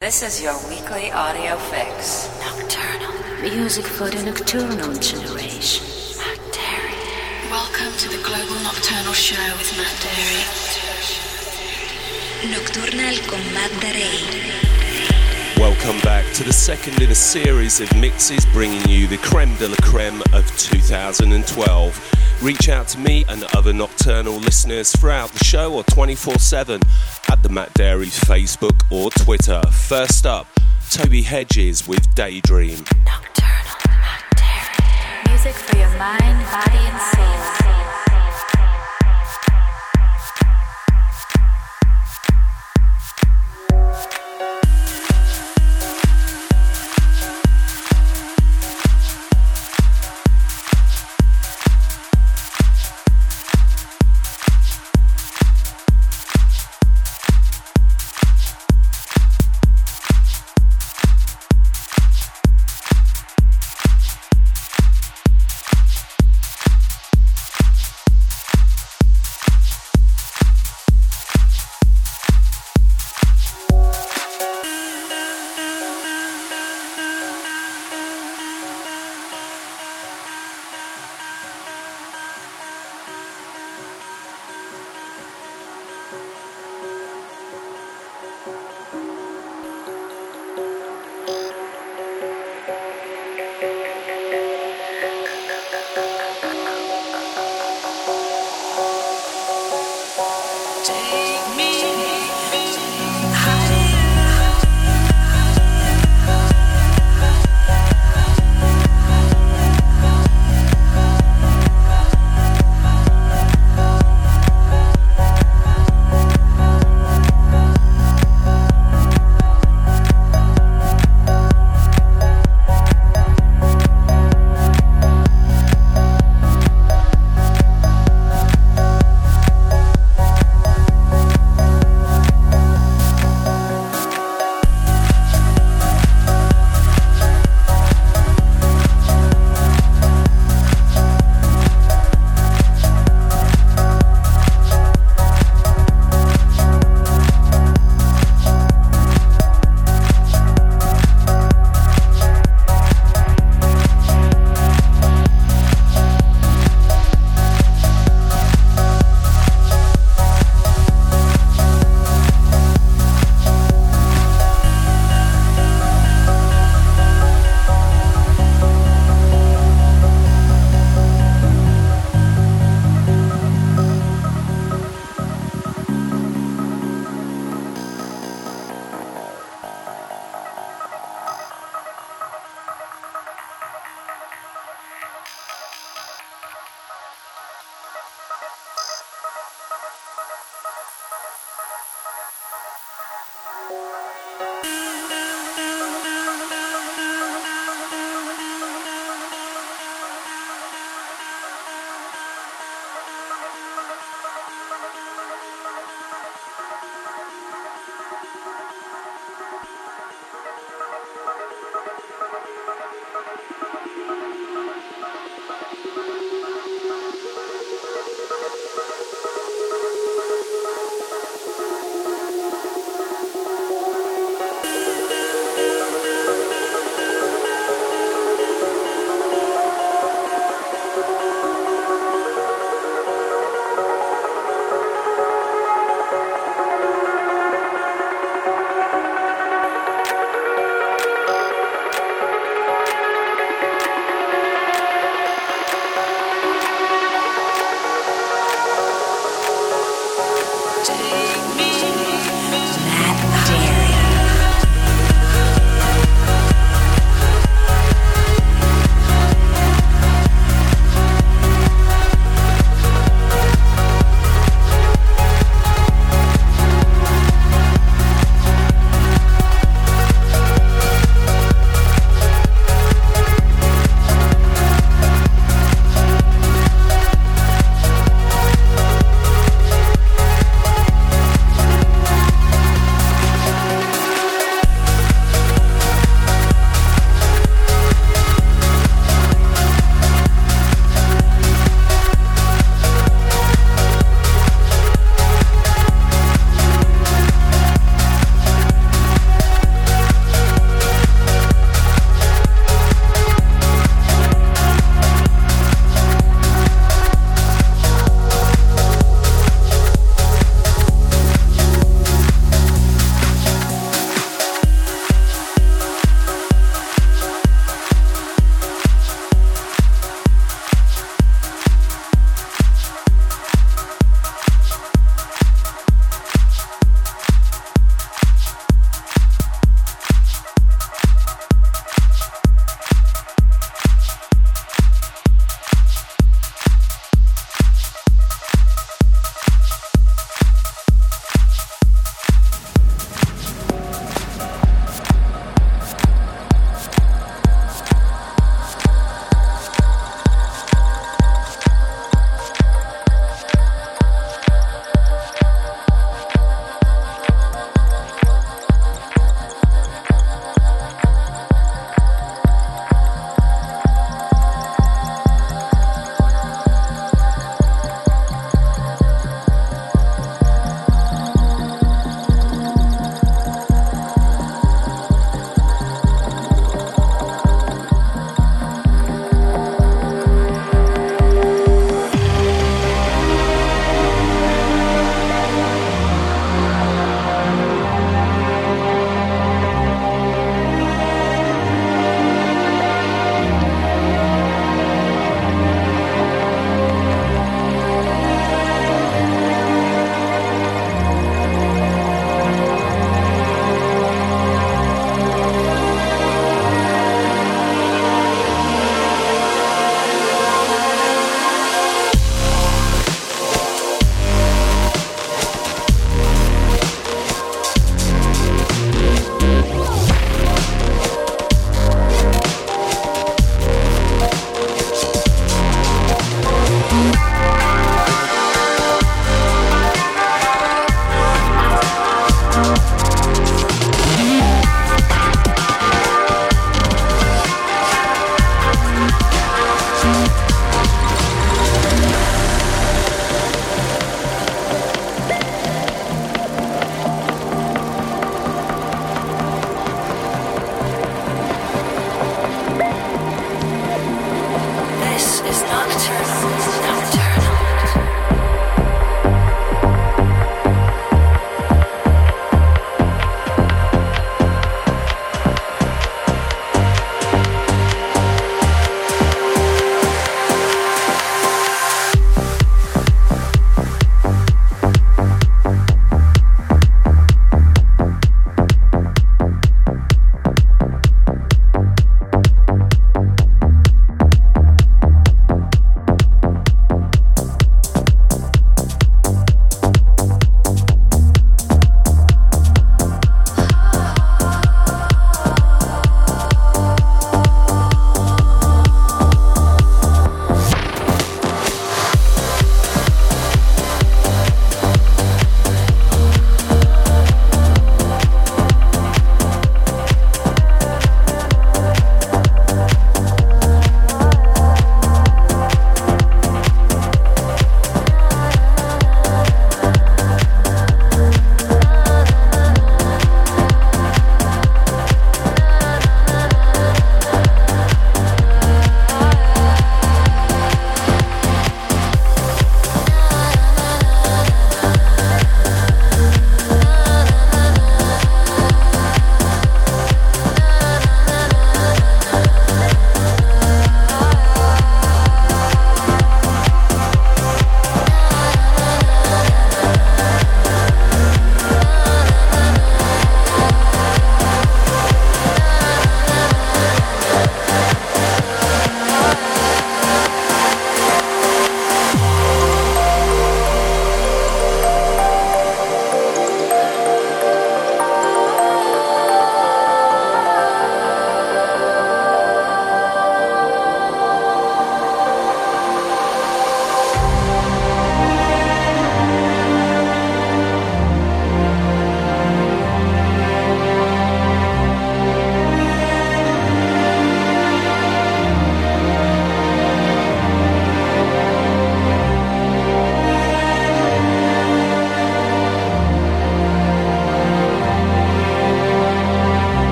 This is your weekly audio fix. Nocturnal. Music for the nocturnal generation. Matt Darey. Welcome to the Global Nocturnal Show with Matt Darey. Nocturnal con Matt Darey. Welcome back to the second in a series of mixes bringing you the creme de la creme of 2012. Reach out to me and other nocturnal listeners throughout the show or 24 7 at the Matt Darey's Facebook or Twitter. First up, Toby Hedges with Daydream. Nocturnal Matt Darey. Music for your mind, body, and soul.